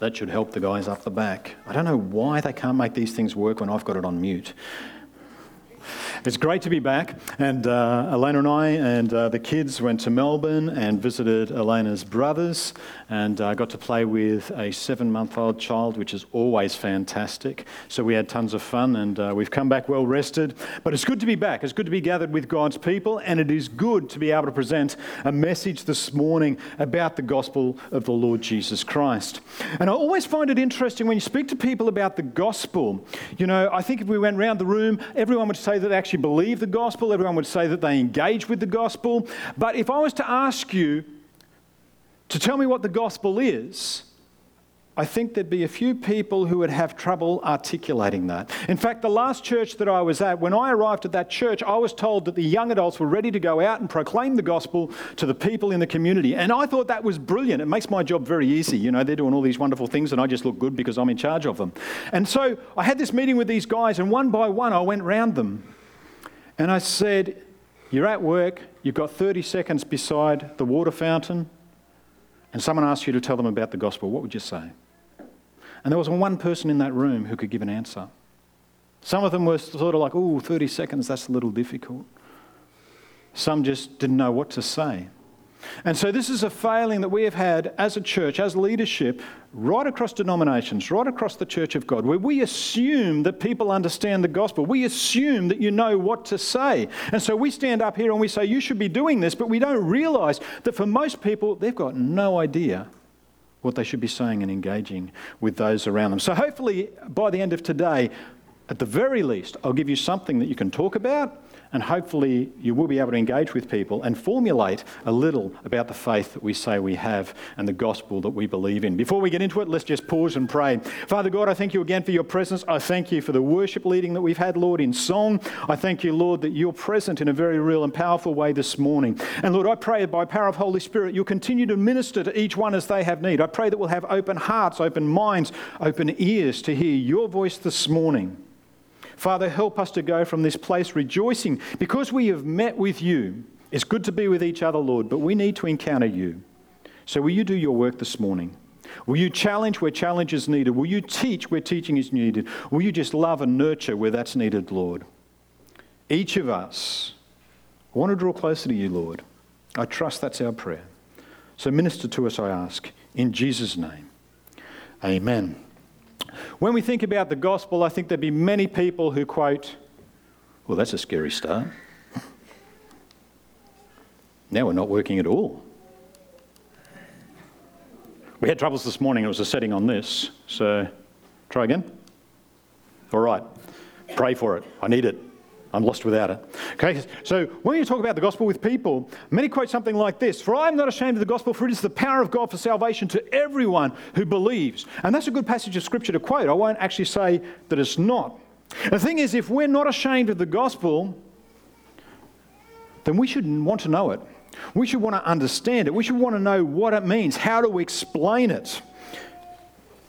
That should help the guys up the back. I don't know why they can't make these things work when I've got it on mute. It's great to be back. And uh, Elena and I and uh, the kids went to Melbourne and visited Elena's brothers and uh, got to play with a seven month old child, which is always fantastic. So we had tons of fun and uh, we've come back well rested. But it's good to be back. It's good to be gathered with God's people. And it is good to be able to present a message this morning about the gospel of the Lord Jesus Christ. And I always find it interesting when you speak to people about the gospel. You know, I think if we went around the room, everyone would say that they actually believe the gospel, everyone would say that they engage with the gospel. But if I was to ask you to tell me what the gospel is, I think there'd be a few people who would have trouble articulating that. In fact, the last church that I was at, when I arrived at that church, I was told that the young adults were ready to go out and proclaim the gospel to the people in the community. And I thought that was brilliant. It makes my job very easy. You know, they're doing all these wonderful things, and I just look good because I'm in charge of them. And so I had this meeting with these guys, and one by one, I went round them. And I said, You're at work, you've got 30 seconds beside the water fountain, and someone asks you to tell them about the gospel. What would you say? And there was one person in that room who could give an answer. Some of them were sort of like, oh, 30 seconds, that's a little difficult. Some just didn't know what to say. And so, this is a failing that we have had as a church, as leadership, right across denominations, right across the church of God, where we assume that people understand the gospel. We assume that you know what to say. And so, we stand up here and we say, You should be doing this, but we don't realize that for most people, they've got no idea what they should be saying and engaging with those around them. So, hopefully, by the end of today, at the very least, I'll give you something that you can talk about and hopefully you will be able to engage with people and formulate a little about the faith that we say we have and the gospel that we believe in. Before we get into it, let's just pause and pray. Father God, I thank you again for your presence. I thank you for the worship leading that we've had, Lord, in song. I thank you, Lord, that you're present in a very real and powerful way this morning. And Lord, I pray by power of Holy Spirit, you'll continue to minister to each one as they have need. I pray that we'll have open hearts, open minds, open ears to hear your voice this morning. Father, help us to go from this place rejoicing because we have met with you. It's good to be with each other, Lord, but we need to encounter you. So, will you do your work this morning? Will you challenge where challenge is needed? Will you teach where teaching is needed? Will you just love and nurture where that's needed, Lord? Each of us want to draw closer to you, Lord. I trust that's our prayer. So minister to us, I ask, in Jesus' name. Amen. When we think about the gospel, I think there'd be many people who quote, Well, that's a scary start. now we're not working at all. We had troubles this morning. It was a setting on this. So try again. All right. Pray for it. I need it. I'm lost without it. Okay, so when you talk about the gospel with people, many quote something like this For I am not ashamed of the gospel, for it is the power of God for salvation to everyone who believes. And that's a good passage of scripture to quote. I won't actually say that it's not. The thing is, if we're not ashamed of the gospel, then we should want to know it. We should want to understand it. We should want to know what it means, how to explain it,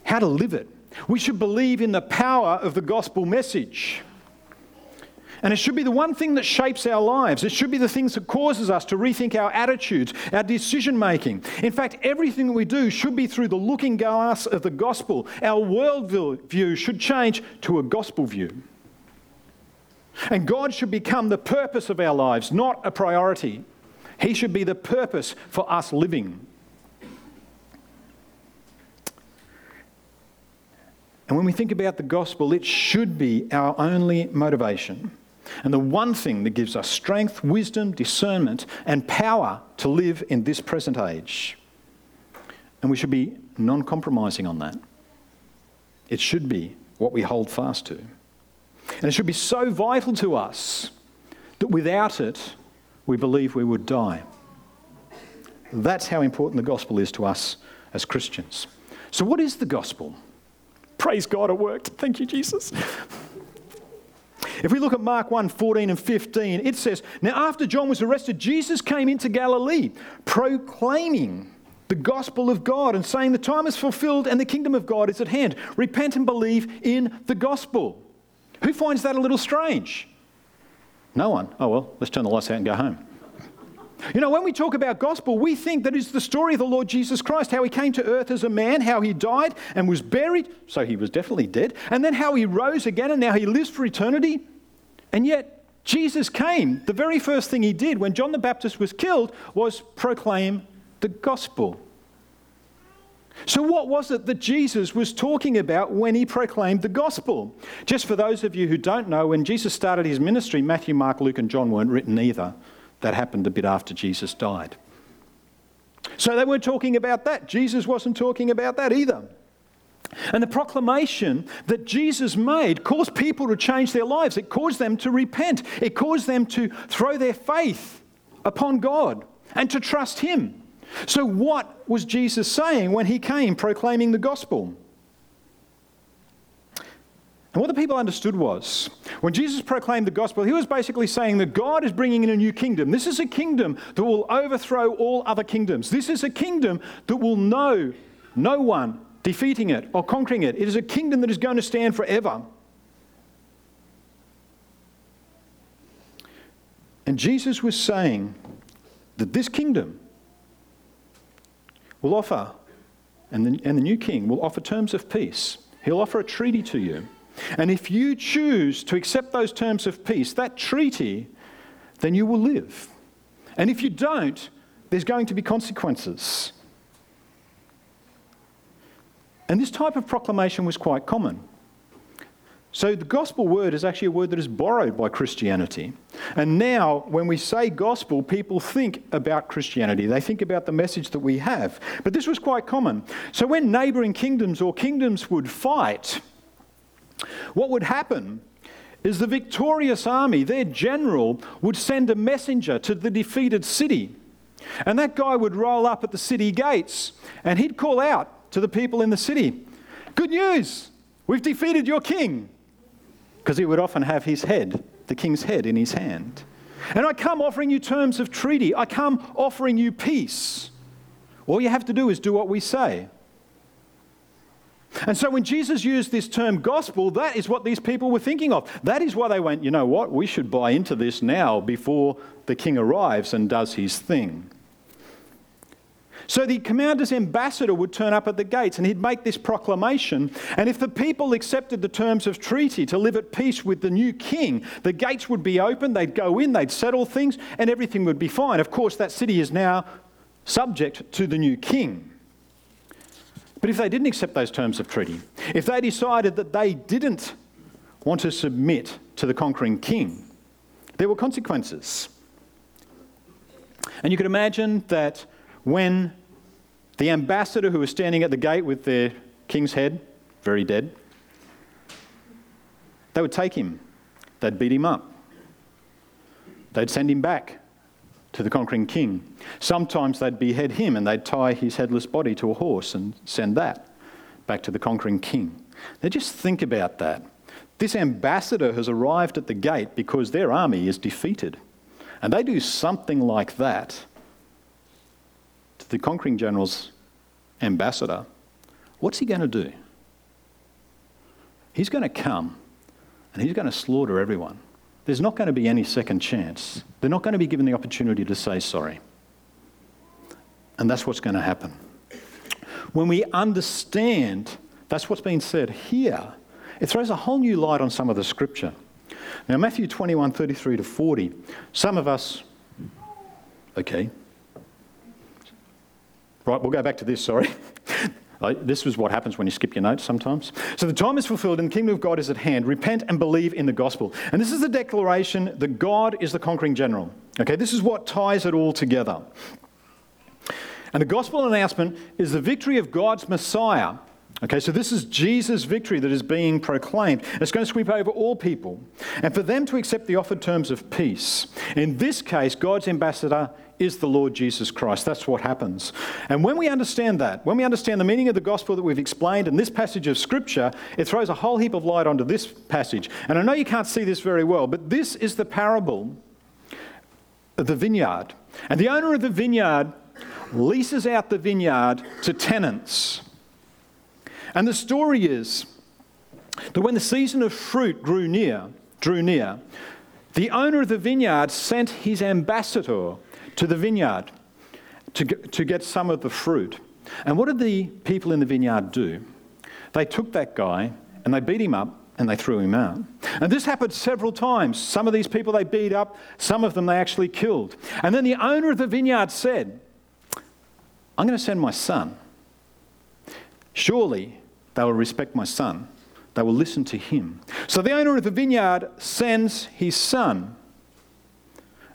how to live it. We should believe in the power of the gospel message. And it should be the one thing that shapes our lives. It should be the things that causes us to rethink our attitudes, our decision making. In fact, everything that we do should be through the looking glass of the gospel. Our worldview should change to a gospel view. And God should become the purpose of our lives, not a priority. He should be the purpose for us living. And when we think about the gospel, it should be our only motivation. And the one thing that gives us strength, wisdom, discernment, and power to live in this present age. And we should be non compromising on that. It should be what we hold fast to. And it should be so vital to us that without it, we believe we would die. That's how important the gospel is to us as Christians. So, what is the gospel? Praise God, it worked. Thank you, Jesus. If we look at Mark 1 14 and 15, it says, Now after John was arrested, Jesus came into Galilee proclaiming the gospel of God and saying, The time is fulfilled and the kingdom of God is at hand. Repent and believe in the gospel. Who finds that a little strange? No one. Oh, well, let's turn the lights out and go home. You know, when we talk about gospel, we think that it's the story of the Lord Jesus Christ, how he came to earth as a man, how he died and was buried, so he was definitely dead, and then how he rose again and now he lives for eternity. And yet, Jesus came. The very first thing he did when John the Baptist was killed was proclaim the gospel. So, what was it that Jesus was talking about when he proclaimed the gospel? Just for those of you who don't know, when Jesus started his ministry, Matthew, Mark, Luke, and John weren't written either. That happened a bit after Jesus died. So, they weren't talking about that. Jesus wasn't talking about that either. And the proclamation that Jesus made caused people to change their lives. It caused them to repent. It caused them to throw their faith upon God and to trust Him. So, what was Jesus saying when He came proclaiming the gospel? And what the people understood was when Jesus proclaimed the gospel, he was basically saying that God is bringing in a new kingdom. This is a kingdom that will overthrow all other kingdoms. This is a kingdom that will know no one defeating it or conquering it. It is a kingdom that is going to stand forever. And Jesus was saying that this kingdom will offer, and the, and the new king will offer terms of peace. He'll offer a treaty to you. And if you choose to accept those terms of peace, that treaty, then you will live. And if you don't, there's going to be consequences. And this type of proclamation was quite common. So the gospel word is actually a word that is borrowed by Christianity. And now, when we say gospel, people think about Christianity. They think about the message that we have. But this was quite common. So when neighbouring kingdoms or kingdoms would fight, what would happen is the victorious army, their general, would send a messenger to the defeated city. And that guy would roll up at the city gates and he'd call out, to the people in the city Good news! We've defeated your king. Because he would often have his head, the king's head, in his hand. And I come offering you terms of treaty. I come offering you peace. All you have to do is do what we say. And so when Jesus used this term gospel, that is what these people were thinking of. That is why they went, you know what, we should buy into this now before the king arrives and does his thing. So the commander's ambassador would turn up at the gates and he'd make this proclamation. And if the people accepted the terms of treaty to live at peace with the new king, the gates would be open, they'd go in, they'd settle things, and everything would be fine. Of course, that city is now subject to the new king. But if they didn't accept those terms of treaty, if they decided that they didn't want to submit to the conquering king, there were consequences. And you could imagine that when the ambassador who was standing at the gate with the king's head, very dead, they would take him, they'd beat him up, they'd send him back to the conquering king. Sometimes they'd behead him and they'd tie his headless body to a horse and send that back to the conquering king. Now just think about that. This ambassador has arrived at the gate because their army is defeated. And they do something like that to the conquering general's ambassador, what's he going to do? He's going to come and he's going to slaughter everyone. There's not going to be any second chance. They're not going to be given the opportunity to say sorry. And that's what's going to happen. When we understand that's what's being said here, it throws a whole new light on some of the scripture. Now, Matthew 21 33 to 40, some of us, okay, Right, we'll go back to this, sorry. this is what happens when you skip your notes sometimes. So the time is fulfilled and the kingdom of God is at hand. Repent and believe in the gospel. And this is the declaration that God is the conquering general. Okay, this is what ties it all together. And the gospel announcement is the victory of God's Messiah. Okay, so this is Jesus' victory that is being proclaimed. It's going to sweep over all people. And for them to accept the offered terms of peace. In this case, God's ambassador is the Lord Jesus Christ. That's what happens. And when we understand that, when we understand the meaning of the gospel that we've explained in this passage of Scripture, it throws a whole heap of light onto this passage. And I know you can't see this very well, but this is the parable of the vineyard. And the owner of the vineyard leases out the vineyard to tenants. And the story is that when the season of fruit grew near, drew near, the owner of the vineyard sent his ambassador to the vineyard to get, to get some of the fruit. And what did the people in the vineyard do? They took that guy and they beat him up and they threw him out. And this happened several times. Some of these people they beat up, some of them they actually killed. And then the owner of the vineyard said, I'm going to send my son. Surely they will respect my son. They will listen to him. So the owner of the vineyard sends his son.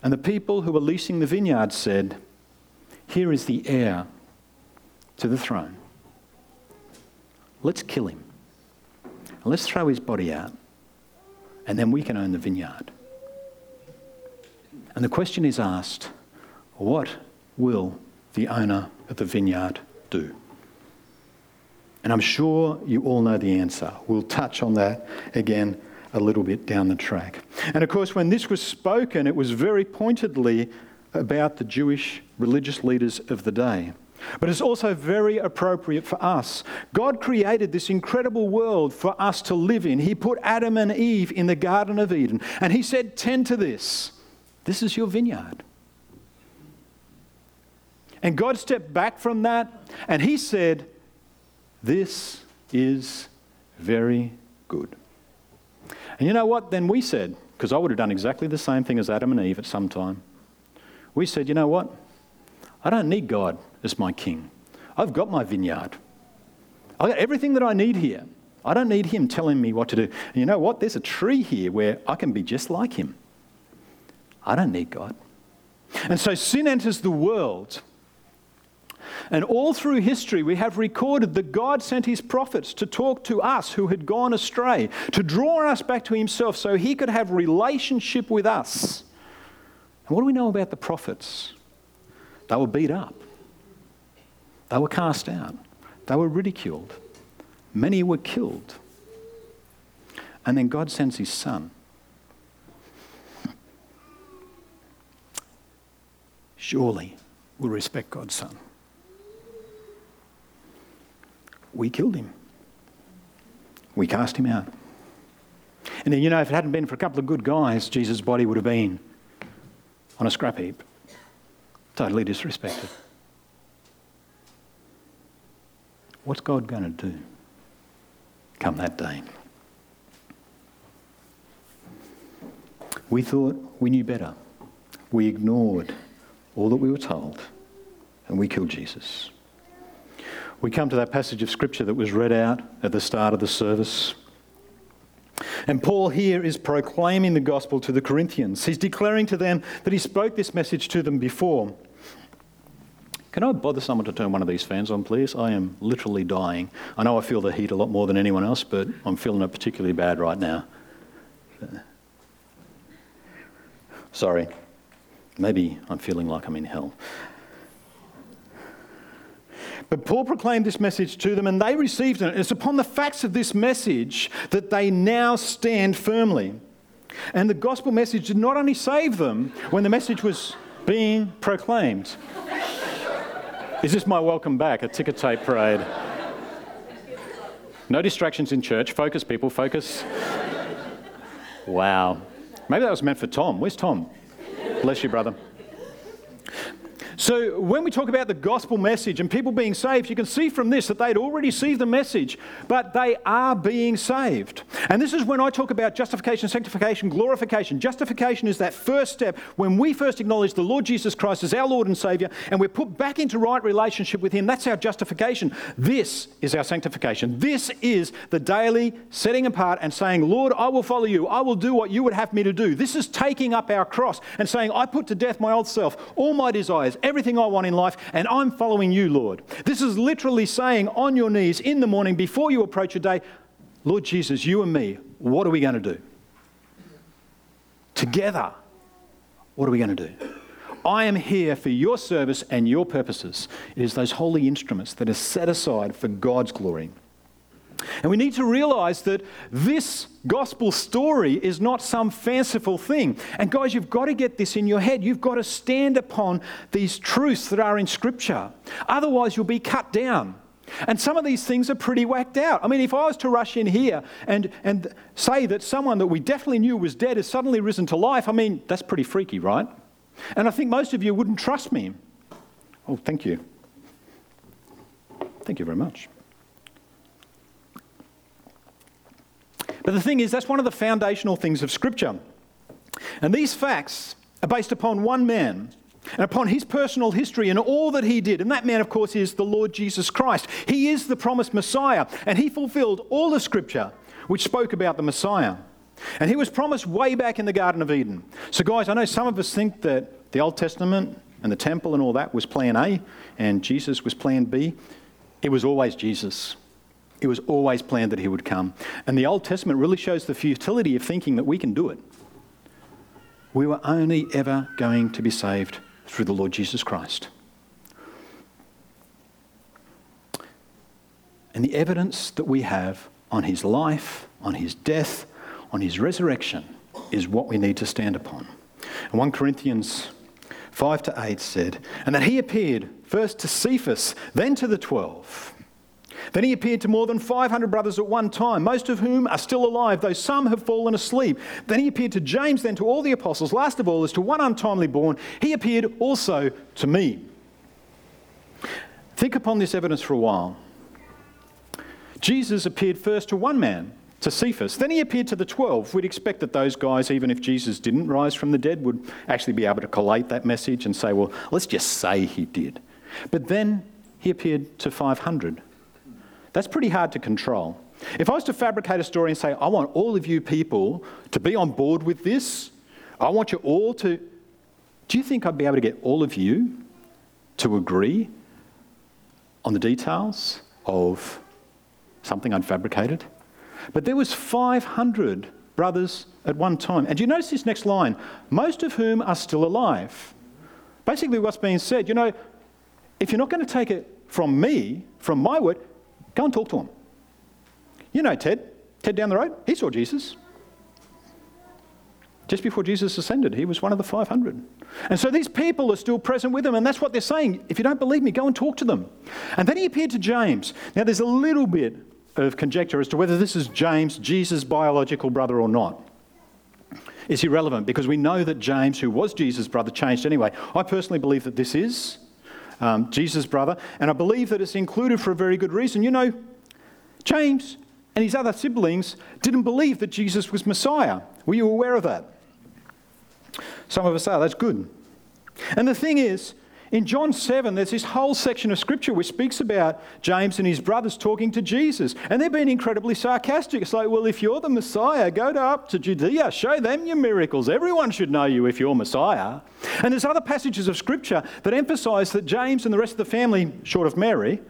And the people who were leasing the vineyard said, Here is the heir to the throne. Let's kill him. Let's throw his body out. And then we can own the vineyard. And the question is asked what will the owner of the vineyard do? And I'm sure you all know the answer. We'll touch on that again a little bit down the track. And of course, when this was spoken, it was very pointedly about the Jewish religious leaders of the day. But it's also very appropriate for us. God created this incredible world for us to live in. He put Adam and Eve in the Garden of Eden, and He said, Tend to this. This is your vineyard. And God stepped back from that, and He said, this is very good. And you know what? Then we said, because I would have done exactly the same thing as Adam and Eve at some time. We said, you know what? I don't need God as my king. I've got my vineyard. I've got everything that I need here. I don't need him telling me what to do. And you know what? There's a tree here where I can be just like him. I don't need God. And so sin enters the world and all through history, we have recorded that God sent his prophets to talk to us who had gone astray, to draw us back to himself so he could have relationship with us. And what do we know about the prophets? They were beat up, they were cast out, they were ridiculed, many were killed. And then God sends his son. Surely we'll respect God's son we killed him. We cast him out. And then, you know, if it hadn't been for a couple of good guys, Jesus' body would have been on a scrap heap, totally disrespected. What's God going to do come that day? We thought we knew better. We ignored all that we were told, and we killed Jesus we come to that passage of Scripture that was read out at the start of the service. And Paul here is proclaiming the gospel to the Corinthians. He's declaring to them that he spoke this message to them before. Can I bother someone to turn one of these fans on, please? I am literally dying. I know I feel the heat a lot more than anyone else, but I'm feeling it particularly bad right now. Sorry. Maybe I'm feeling like I'm in hell. But Paul proclaimed this message to them and they received it. It's upon the facts of this message that they now stand firmly. And the gospel message did not only save them when the message was being proclaimed. Is this my welcome back, a ticker tape parade? No distractions in church. Focus, people, focus. Wow. Maybe that was meant for Tom. Where's Tom? Bless you, brother. So, when we talk about the gospel message and people being saved, you can see from this that they'd already received the message, but they are being saved. And this is when I talk about justification, sanctification, glorification. Justification is that first step when we first acknowledge the Lord Jesus Christ as our Lord and Savior and we're put back into right relationship with Him. That's our justification. This is our sanctification. This is the daily setting apart and saying, Lord, I will follow you. I will do what you would have me to do. This is taking up our cross and saying, I put to death my old self, all my desires everything I want in life, and I'm following you, Lord. This is literally saying on your knees in the morning before you approach your day, Lord Jesus, you and me, what are we going to do? Together, what are we going to do? I am here for your service and your purposes. It is those holy instruments that are set aside for God's glory. And we need to realize that this gospel story is not some fanciful thing. And guys, you've got to get this in your head. You've got to stand upon these truths that are in Scripture. Otherwise, you'll be cut down. And some of these things are pretty whacked out. I mean, if I was to rush in here and, and say that someone that we definitely knew was dead has suddenly risen to life, I mean, that's pretty freaky, right? And I think most of you wouldn't trust me. Oh, thank you. Thank you very much. But the thing is, that's one of the foundational things of Scripture. And these facts are based upon one man and upon his personal history and all that he did. And that man, of course, is the Lord Jesus Christ. He is the promised Messiah, and he fulfilled all the Scripture which spoke about the Messiah. And he was promised way back in the Garden of Eden. So, guys, I know some of us think that the Old Testament and the temple and all that was plan A and Jesus was plan B. It was always Jesus. It was always planned that he would come. And the Old Testament really shows the futility of thinking that we can do it. We were only ever going to be saved through the Lord Jesus Christ. And the evidence that we have on his life, on his death, on his resurrection is what we need to stand upon. And 1 Corinthians 5 to 8 said, And that he appeared first to Cephas, then to the twelve. Then he appeared to more than 500 brothers at one time, most of whom are still alive, though some have fallen asleep. Then he appeared to James, then to all the apostles. Last of all, as to one untimely born, he appeared also to me. Think upon this evidence for a while. Jesus appeared first to one man, to Cephas. Then he appeared to the 12. We'd expect that those guys, even if Jesus didn't rise from the dead, would actually be able to collate that message and say, well, let's just say he did. But then he appeared to 500. That's pretty hard to control. If I was to fabricate a story and say, I want all of you people to be on board with this, I want you all to. Do you think I'd be able to get all of you to agree on the details of something I'd fabricated? But there was 500 brothers at one time. And you notice this next line? Most of whom are still alive. Basically, what's being said, you know, if you're not going to take it from me, from my word, go and talk to him. You know Ted. Ted down the road, he saw Jesus. Just before Jesus ascended, he was one of the 500. And so these people are still present with him, and that's what they're saying. If you don't believe me, go and talk to them. And then he appeared to James. Now, there's a little bit of conjecture as to whether this is James, Jesus' biological brother, or not. It's irrelevant because we know that James, who was Jesus' brother, changed anyway. I personally believe that this is um, Jesus' brother, and I believe that it's included for a very good reason. You know, James and his other siblings didn't believe that Jesus was Messiah. Were you aware of that? Some of us are. That's good. And the thing is, in John 7, there's this whole section of scripture which speaks about James and his brothers talking to Jesus. And they're being incredibly sarcastic. It's like, well, if you're the Messiah, go to up to Judea, show them your miracles. Everyone should know you if you're Messiah. And there's other passages of scripture that emphasize that James and the rest of the family, short of Mary,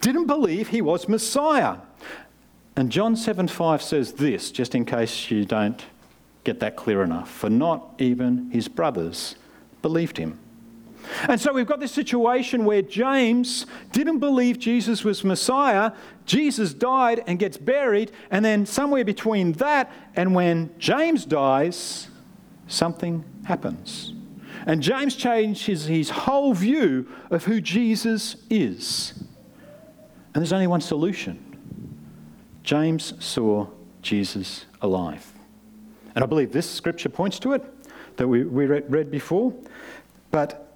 didn't believe he was Messiah. And John 7 5 says this, just in case you don't get that clear enough. For not even his brothers believed him. And so we've got this situation where James didn't believe Jesus was Messiah. Jesus died and gets buried. And then, somewhere between that and when James dies, something happens. And James changes his whole view of who Jesus is. And there's only one solution James saw Jesus alive. And I believe this scripture points to it that we, read before. But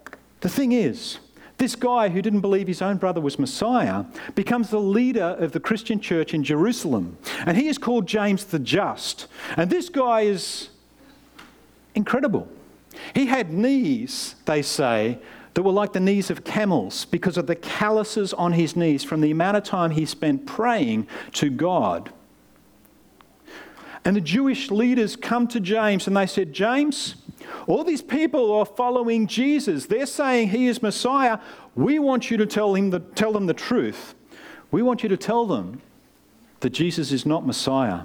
the thing is, this guy who didn't believe his own brother was Messiah becomes the leader of the Christian church in Jerusalem. And he is called James the Just. And this guy is incredible. He had knees, they say, that were like the knees of camels because of the calluses on his knees from the amount of time he spent praying to God. And the Jewish leaders come to James and they said, James, all these people are following Jesus. They're saying he is Messiah. We want you to tell, him the, tell them the truth. We want you to tell them that Jesus is not Messiah.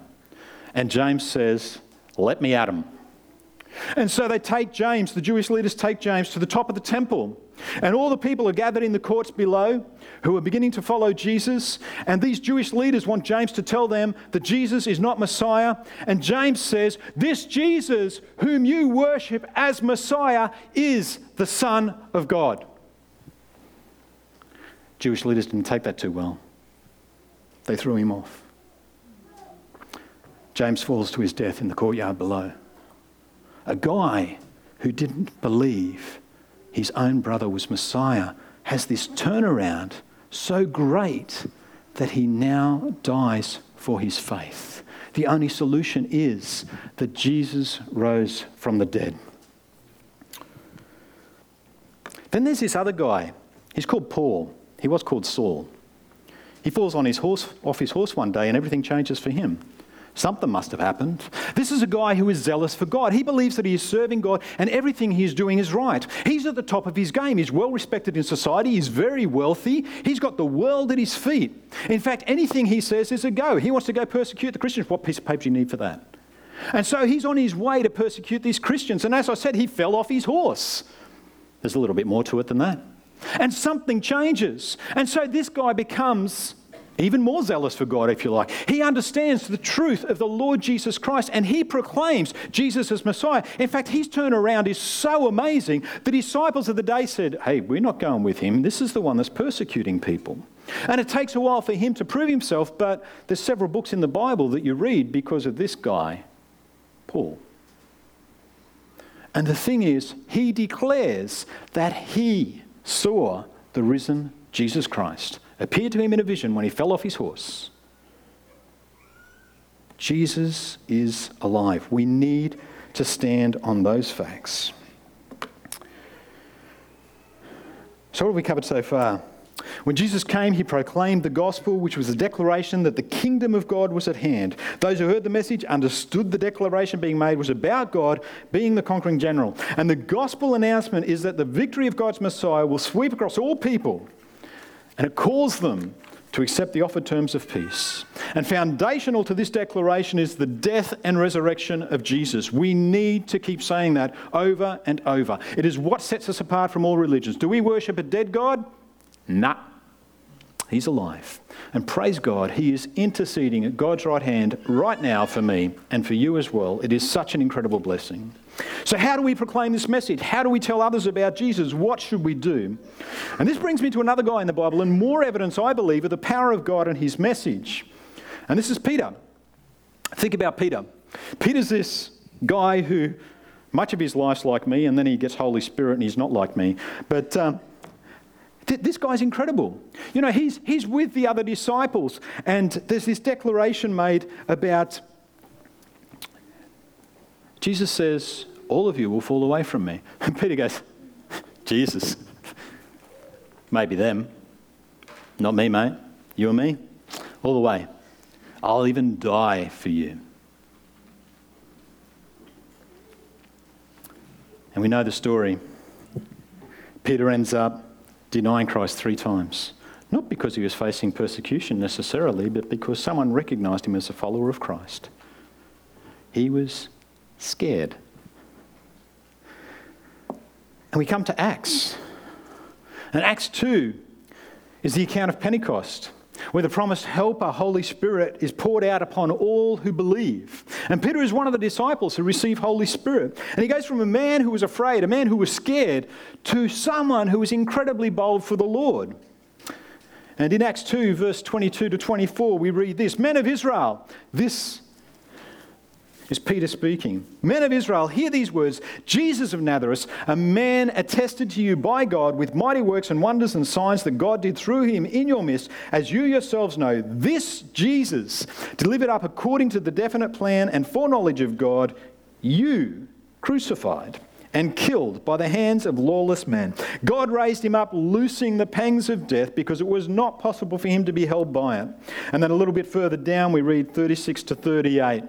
And James says, Let me at him. And so they take James, the Jewish leaders take James to the top of the temple. And all the people are gathered in the courts below who are beginning to follow Jesus. And these Jewish leaders want James to tell them that Jesus is not Messiah. And James says, This Jesus, whom you worship as Messiah, is the Son of God. Jewish leaders didn't take that too well, they threw him off. James falls to his death in the courtyard below. A guy who didn't believe his own brother was Messiah has this turnaround so great that he now dies for his faith. The only solution is that Jesus rose from the dead. Then there's this other guy. He's called Paul. He was called Saul. He falls on his horse, off his horse one day and everything changes for him. Something must have happened. This is a guy who is zealous for God. He believes that he is serving God and everything he's doing is right. He's at the top of his game. He's well respected in society. He's very wealthy. He's got the world at his feet. In fact, anything he says is a go. He wants to go persecute the Christians. What piece of paper do you need for that? And so he's on his way to persecute these Christians. And as I said, he fell off his horse. There's a little bit more to it than that. And something changes. And so this guy becomes even more zealous for God, if you like. He understands the truth of the Lord Jesus Christ and he proclaims Jesus as Messiah. In fact, his turnaround is so amazing that disciples of the day said, Hey, we're not going with him. This is the one that's persecuting people. And it takes a while for him to prove himself, but there's several books in the Bible that you read because of this guy, Paul. And the thing is, he declares that he saw the risen Jesus Christ appeared to him in a vision when he fell off his horse. Jesus is alive. We need to stand on those facts. So, what have we covered so far? When Jesus came, he proclaimed the gospel, which was a declaration that the kingdom of God was at hand. Those who heard the message understood the declaration being made was about God being the conquering general. And the gospel announcement is that the victory of God's Messiah will sweep across all people and it calls them to accept the offered terms of peace. And foundational to this declaration is the death and resurrection of Jesus. We need to keep saying that over and over. It is what sets us apart from all religions. Do we worship a dead God? Nah. He's alive. And praise God, He is interceding at God's right hand right now for me and for you as well. It is such an incredible blessing. So, how do we proclaim this message? How do we tell others about Jesus? What should we do? And this brings me to another guy in the Bible, and more evidence, I believe, of the power of God and his message. And this is Peter. Think about Peter. Peter's this guy who, much of his life's like me, and then he gets Holy Spirit and he's not like me. But um, th- this guy's incredible. You know, he's, he's with the other disciples, and there's this declaration made about Jesus says, All of you will fall away from me. And Peter goes, Jesus, maybe them. Not me, mate. You and me, all the way. I'll even die for you. And we know the story. Peter ends up denying Christ three times. Not because he was facing persecution necessarily, but because someone recognized him as a follower of Christ. He was scared. And we come to Acts. And Acts 2 is the account of Pentecost, where the promised helper, Holy Spirit, is poured out upon all who believe. And Peter is one of the disciples who receive Holy Spirit. And he goes from a man who was afraid, a man who was scared, to someone who was incredibly bold for the Lord. And in Acts 2, verse 22 to 24, we read this Men of Israel, this is Peter speaking. Men of Israel, hear these words Jesus of Nazareth, a man attested to you by God with mighty works and wonders and signs that God did through him in your midst, as you yourselves know, this Jesus, delivered up according to the definite plan and foreknowledge of God, you crucified and killed by the hands of lawless men. God raised him up, loosing the pangs of death, because it was not possible for him to be held by it. And then a little bit further down, we read 36 to 38.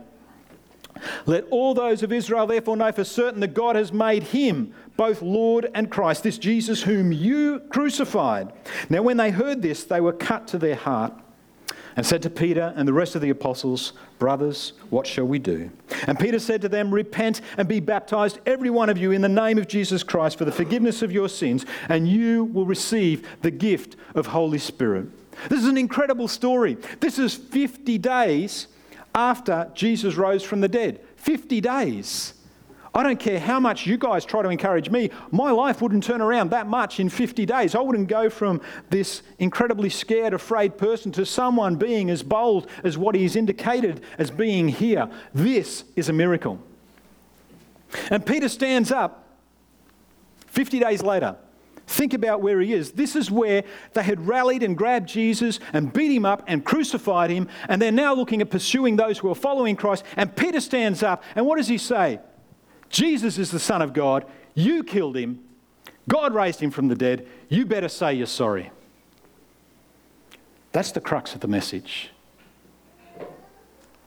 Let all those of Israel therefore know for certain that God has made him both Lord and Christ, this Jesus whom you crucified. Now, when they heard this, they were cut to their heart and said to Peter and the rest of the apostles, Brothers, what shall we do? And Peter said to them, Repent and be baptized, every one of you, in the name of Jesus Christ for the forgiveness of your sins, and you will receive the gift of Holy Spirit. This is an incredible story. This is 50 days after Jesus rose from the dead. 50 days. I don't care how much you guys try to encourage me, my life wouldn't turn around that much in 50 days. I wouldn't go from this incredibly scared, afraid person to someone being as bold as what he's indicated as being here. This is a miracle. And Peter stands up 50 days later, think about where he is. This is where they had rallied and grabbed Jesus and beat him up and crucified him, and they're now looking at pursuing those who are following Christ. And Peter stands up, and what does he say? Jesus is the Son of God. You killed him. God raised him from the dead. You better say you're sorry. That's the crux of the message.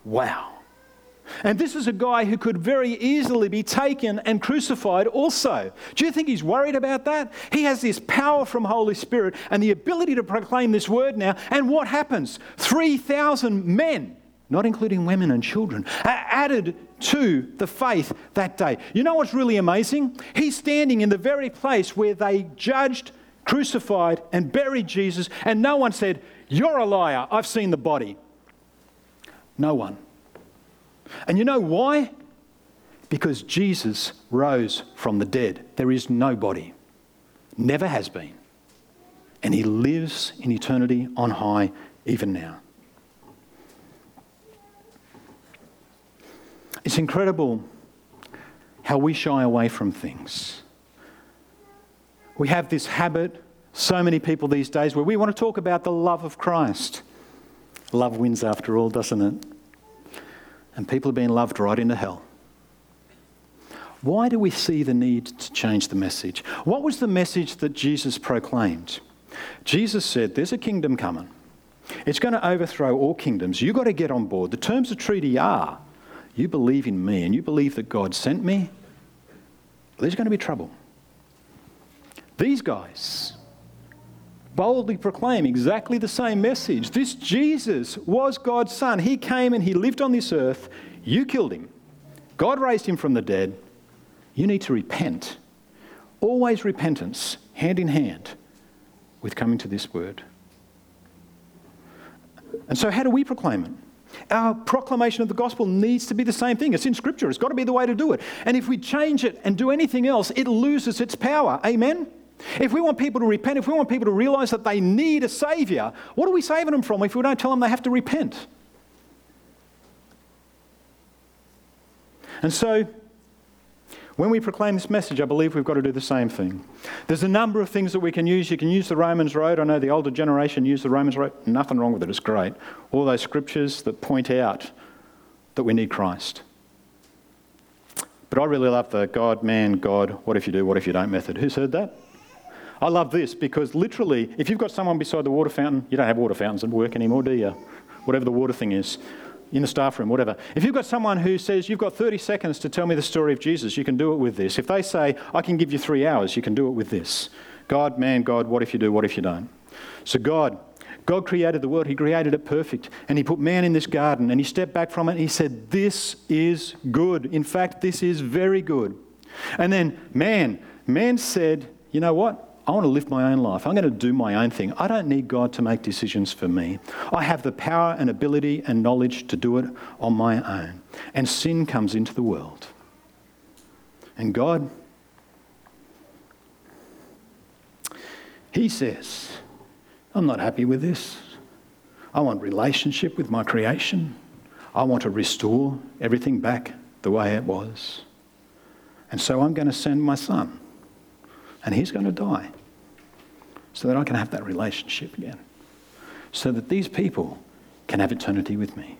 Wow. And this is a guy who could very easily be taken and crucified also. Do you think he's worried about that? He has this power from Holy Spirit and the ability to proclaim this word now. And what happens? 3,000 men, not including women and children, are added to the faith that day. You know what's really amazing? He's standing in the very place where they judged, crucified, and buried Jesus, and no one said, You're a liar. I've seen the body. No one. And you know why? Because Jesus rose from the dead. There is nobody, never has been. And he lives in eternity on high even now. It's incredible how we shy away from things. We have this habit, so many people these days, where we want to talk about the love of Christ. Love wins after all, doesn't it? And people are being loved right into hell. Why do we see the need to change the message? What was the message that Jesus proclaimed? Jesus said, There's a kingdom coming. It's going to overthrow all kingdoms. You've got to get on board. The terms of treaty are you believe in me and you believe that God sent me, there's going to be trouble. These guys, boldly proclaim exactly the same message. This Jesus was God's Son. He came and He lived on this earth. You killed Him. God raised Him from the dead. You need to repent. Always repentance, hand in hand with coming to this word. And so, how do we proclaim it? Our proclamation of the gospel needs to be the same thing. It's in Scripture, it's got to be the way to do it. And if we change it and do anything else, it loses its power. Amen? If we want people to repent, if we want people to realize that they need a Savior, what are we saving them from if we don't tell them they have to repent? And so, when we proclaim this message, I believe we've got to do the same thing. There's a number of things that we can use. You can use the Romans Road. I know the older generation use the Romans Road. Nothing wrong with it, it's great. All those scriptures that point out that we need Christ. But I really love the God, man, God, what if you do, what if you don't method. Who's heard that? I love this because literally, if you've got someone beside the water fountain, you don't have water fountains at work anymore, do you? Whatever the water thing is, in the staff room, whatever. If you've got someone who says, You've got 30 seconds to tell me the story of Jesus, you can do it with this. If they say, I can give you three hours, you can do it with this. God, man, God, what if you do, what if you don't? So, God, God created the world, He created it perfect, and He put man in this garden, and He stepped back from it, and He said, This is good. In fact, this is very good. And then man, man said, You know what? I want to live my own life. I'm going to do my own thing. I don't need God to make decisions for me. I have the power and ability and knowledge to do it on my own. And sin comes into the world. And God, He says, I'm not happy with this. I want relationship with my creation. I want to restore everything back the way it was. And so I'm going to send my son and he's going to die so that I can have that relationship again, so that these people can have eternity with me.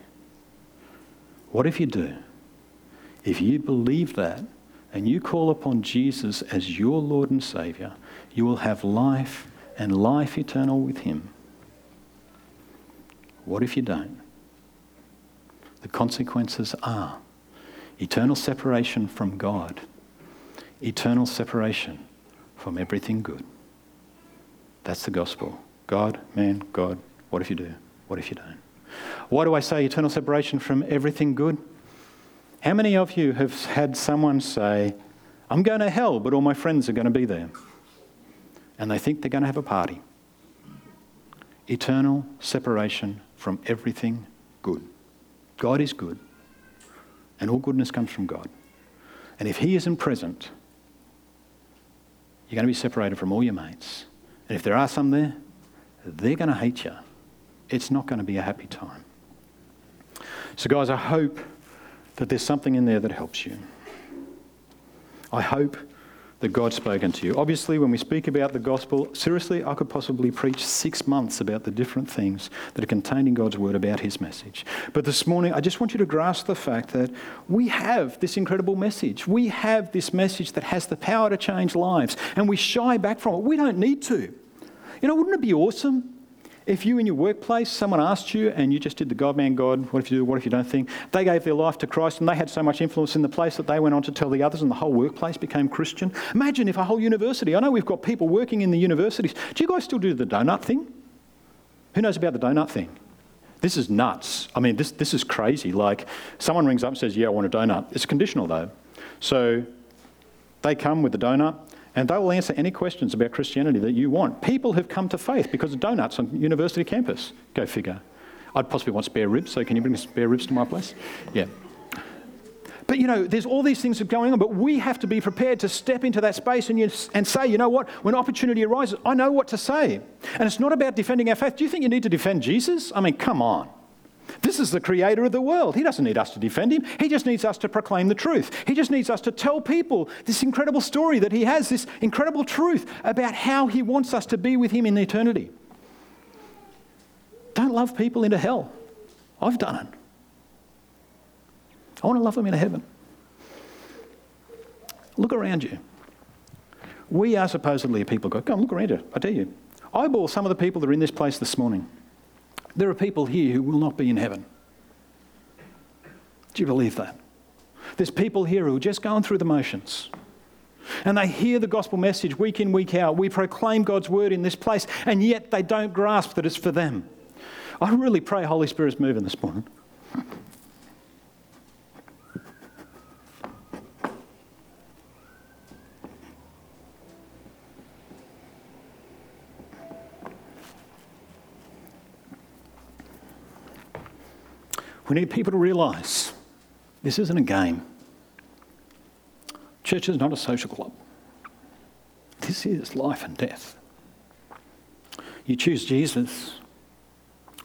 What if you do? If you believe that and you call upon Jesus as your Lord and Saviour, you will have life and life eternal with Him. What if you don't? The consequences are eternal separation from God, eternal separation from everything good. That's the gospel. God, man, God, what if you do? What if you don't? Why do I say eternal separation from everything good? How many of you have had someone say, I'm going to hell, but all my friends are going to be there? And they think they're going to have a party. Eternal separation from everything good. God is good, and all goodness comes from God. And if He isn't present, you're going to be separated from all your mates. And if there are some there, they're going to hate you. It's not going to be a happy time. So, guys, I hope that there's something in there that helps you. I hope that God's spoken to you. Obviously, when we speak about the gospel, seriously, I could possibly preach six months about the different things that are contained in God's word about his message. But this morning, I just want you to grasp the fact that we have this incredible message. We have this message that has the power to change lives, and we shy back from it. We don't need to. You know, wouldn't it be awesome if you in your workplace, someone asked you and you just did the God man God, what if you do, what if you don't think, they gave their life to Christ and they had so much influence in the place that they went on to tell the others and the whole workplace became Christian. Imagine if a whole university, I know we've got people working in the universities. Do you guys still do the donut thing? Who knows about the donut thing? This is nuts. I mean, this, this is crazy. Like, someone rings up and says, Yeah, I want a donut. It's conditional, though. So they come with the donut and they will answer any questions about Christianity that you want. People have come to faith because of donuts on university campus. Go figure. I'd possibly want spare ribs, so can you bring spare ribs to my place? Yeah. But you know, there's all these things that are going on, but we have to be prepared to step into that space and, you, and say, you know what, when opportunity arises, I know what to say. And it's not about defending our faith. Do you think you need to defend Jesus? I mean, come on. This is the creator of the world. He doesn't need us to defend him. He just needs us to proclaim the truth. He just needs us to tell people this incredible story that he has, this incredible truth about how he wants us to be with him in eternity. Don't love people into hell. I've done it. I want to love them into heaven. Look around you. We are supposedly a people of God. Come on, look around you. I tell you. Eyeball some of the people that are in this place this morning. There are people here who will not be in heaven. Do you believe that? There's people here who are just going through the motions. And they hear the gospel message week in, week out. We proclaim God's word in this place, and yet they don't grasp that it's for them. I really pray Holy Spirit's moving this morning. We need people to realise this isn't a game. Church is not a social club. This is life and death. You choose Jesus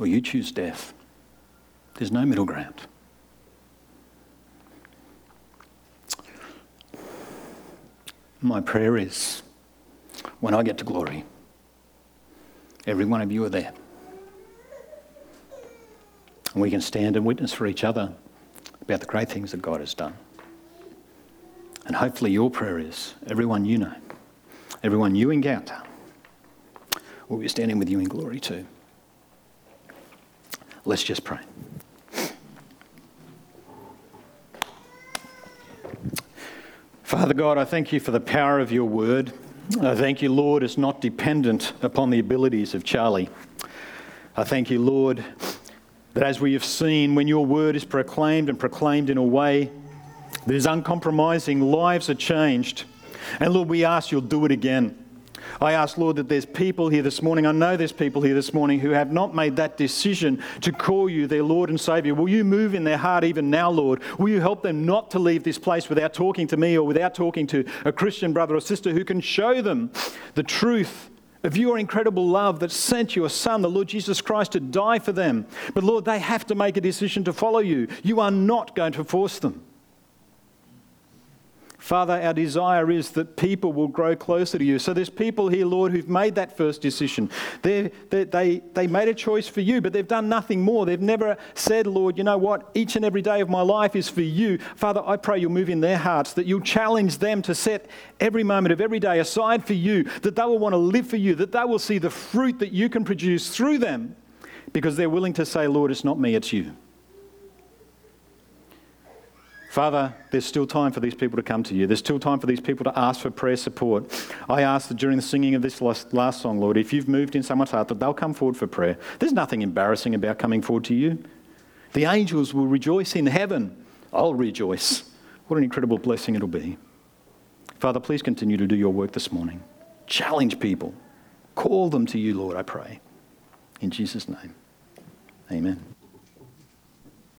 or you choose death. There's no middle ground. My prayer is when I get to glory, every one of you are there. And we can stand and witness for each other about the great things that God has done. And hopefully, your prayer is everyone you know, everyone you encounter, will be standing with you in glory too. Let's just pray. Father God, I thank you for the power of your word. I thank you, Lord, it's not dependent upon the abilities of Charlie. I thank you, Lord, that as we have seen, when your word is proclaimed and proclaimed in a way that is uncompromising, lives are changed. And Lord, we ask you'll do it again. I ask, Lord, that there's people here this morning, I know there's people here this morning who have not made that decision to call you their Lord and Saviour. Will you move in their heart even now, Lord? Will you help them not to leave this place without talking to me or without talking to a Christian brother or sister who can show them the truth of your incredible love that sent your Son, the Lord Jesus Christ, to die for them. But Lord, they have to make a decision to follow you. You are not going to force them. Father, our desire is that people will grow closer to you. So there's people here, Lord, who've made that first decision. They, they, they, made a choice for you, but they've done nothing more. They've never said, Lord, you know what? Each and every day of my life is for you. Father, I pray you'll move in their hearts, that you'll challenge them to set every moment of every day aside for you, that they will want to live for you, that they will see the fruit that you can produce through them because they're willing to say, Lord, it's not me, it's you. Father, there's still time for these people to come to you. There's still time for these people to ask for prayer support. I ask that during the singing of this last, song, Lord, if you've moved in someone's heart, that they'll come forward for prayer. There's nothing embarrassing about coming forward to you. The angels will rejoice in heaven. I'll rejoice. What an incredible blessing it'll be. Father, please continue to do your work this morning. Challenge people. Call them to you, Lord, I pray. In Jesus' name, amen.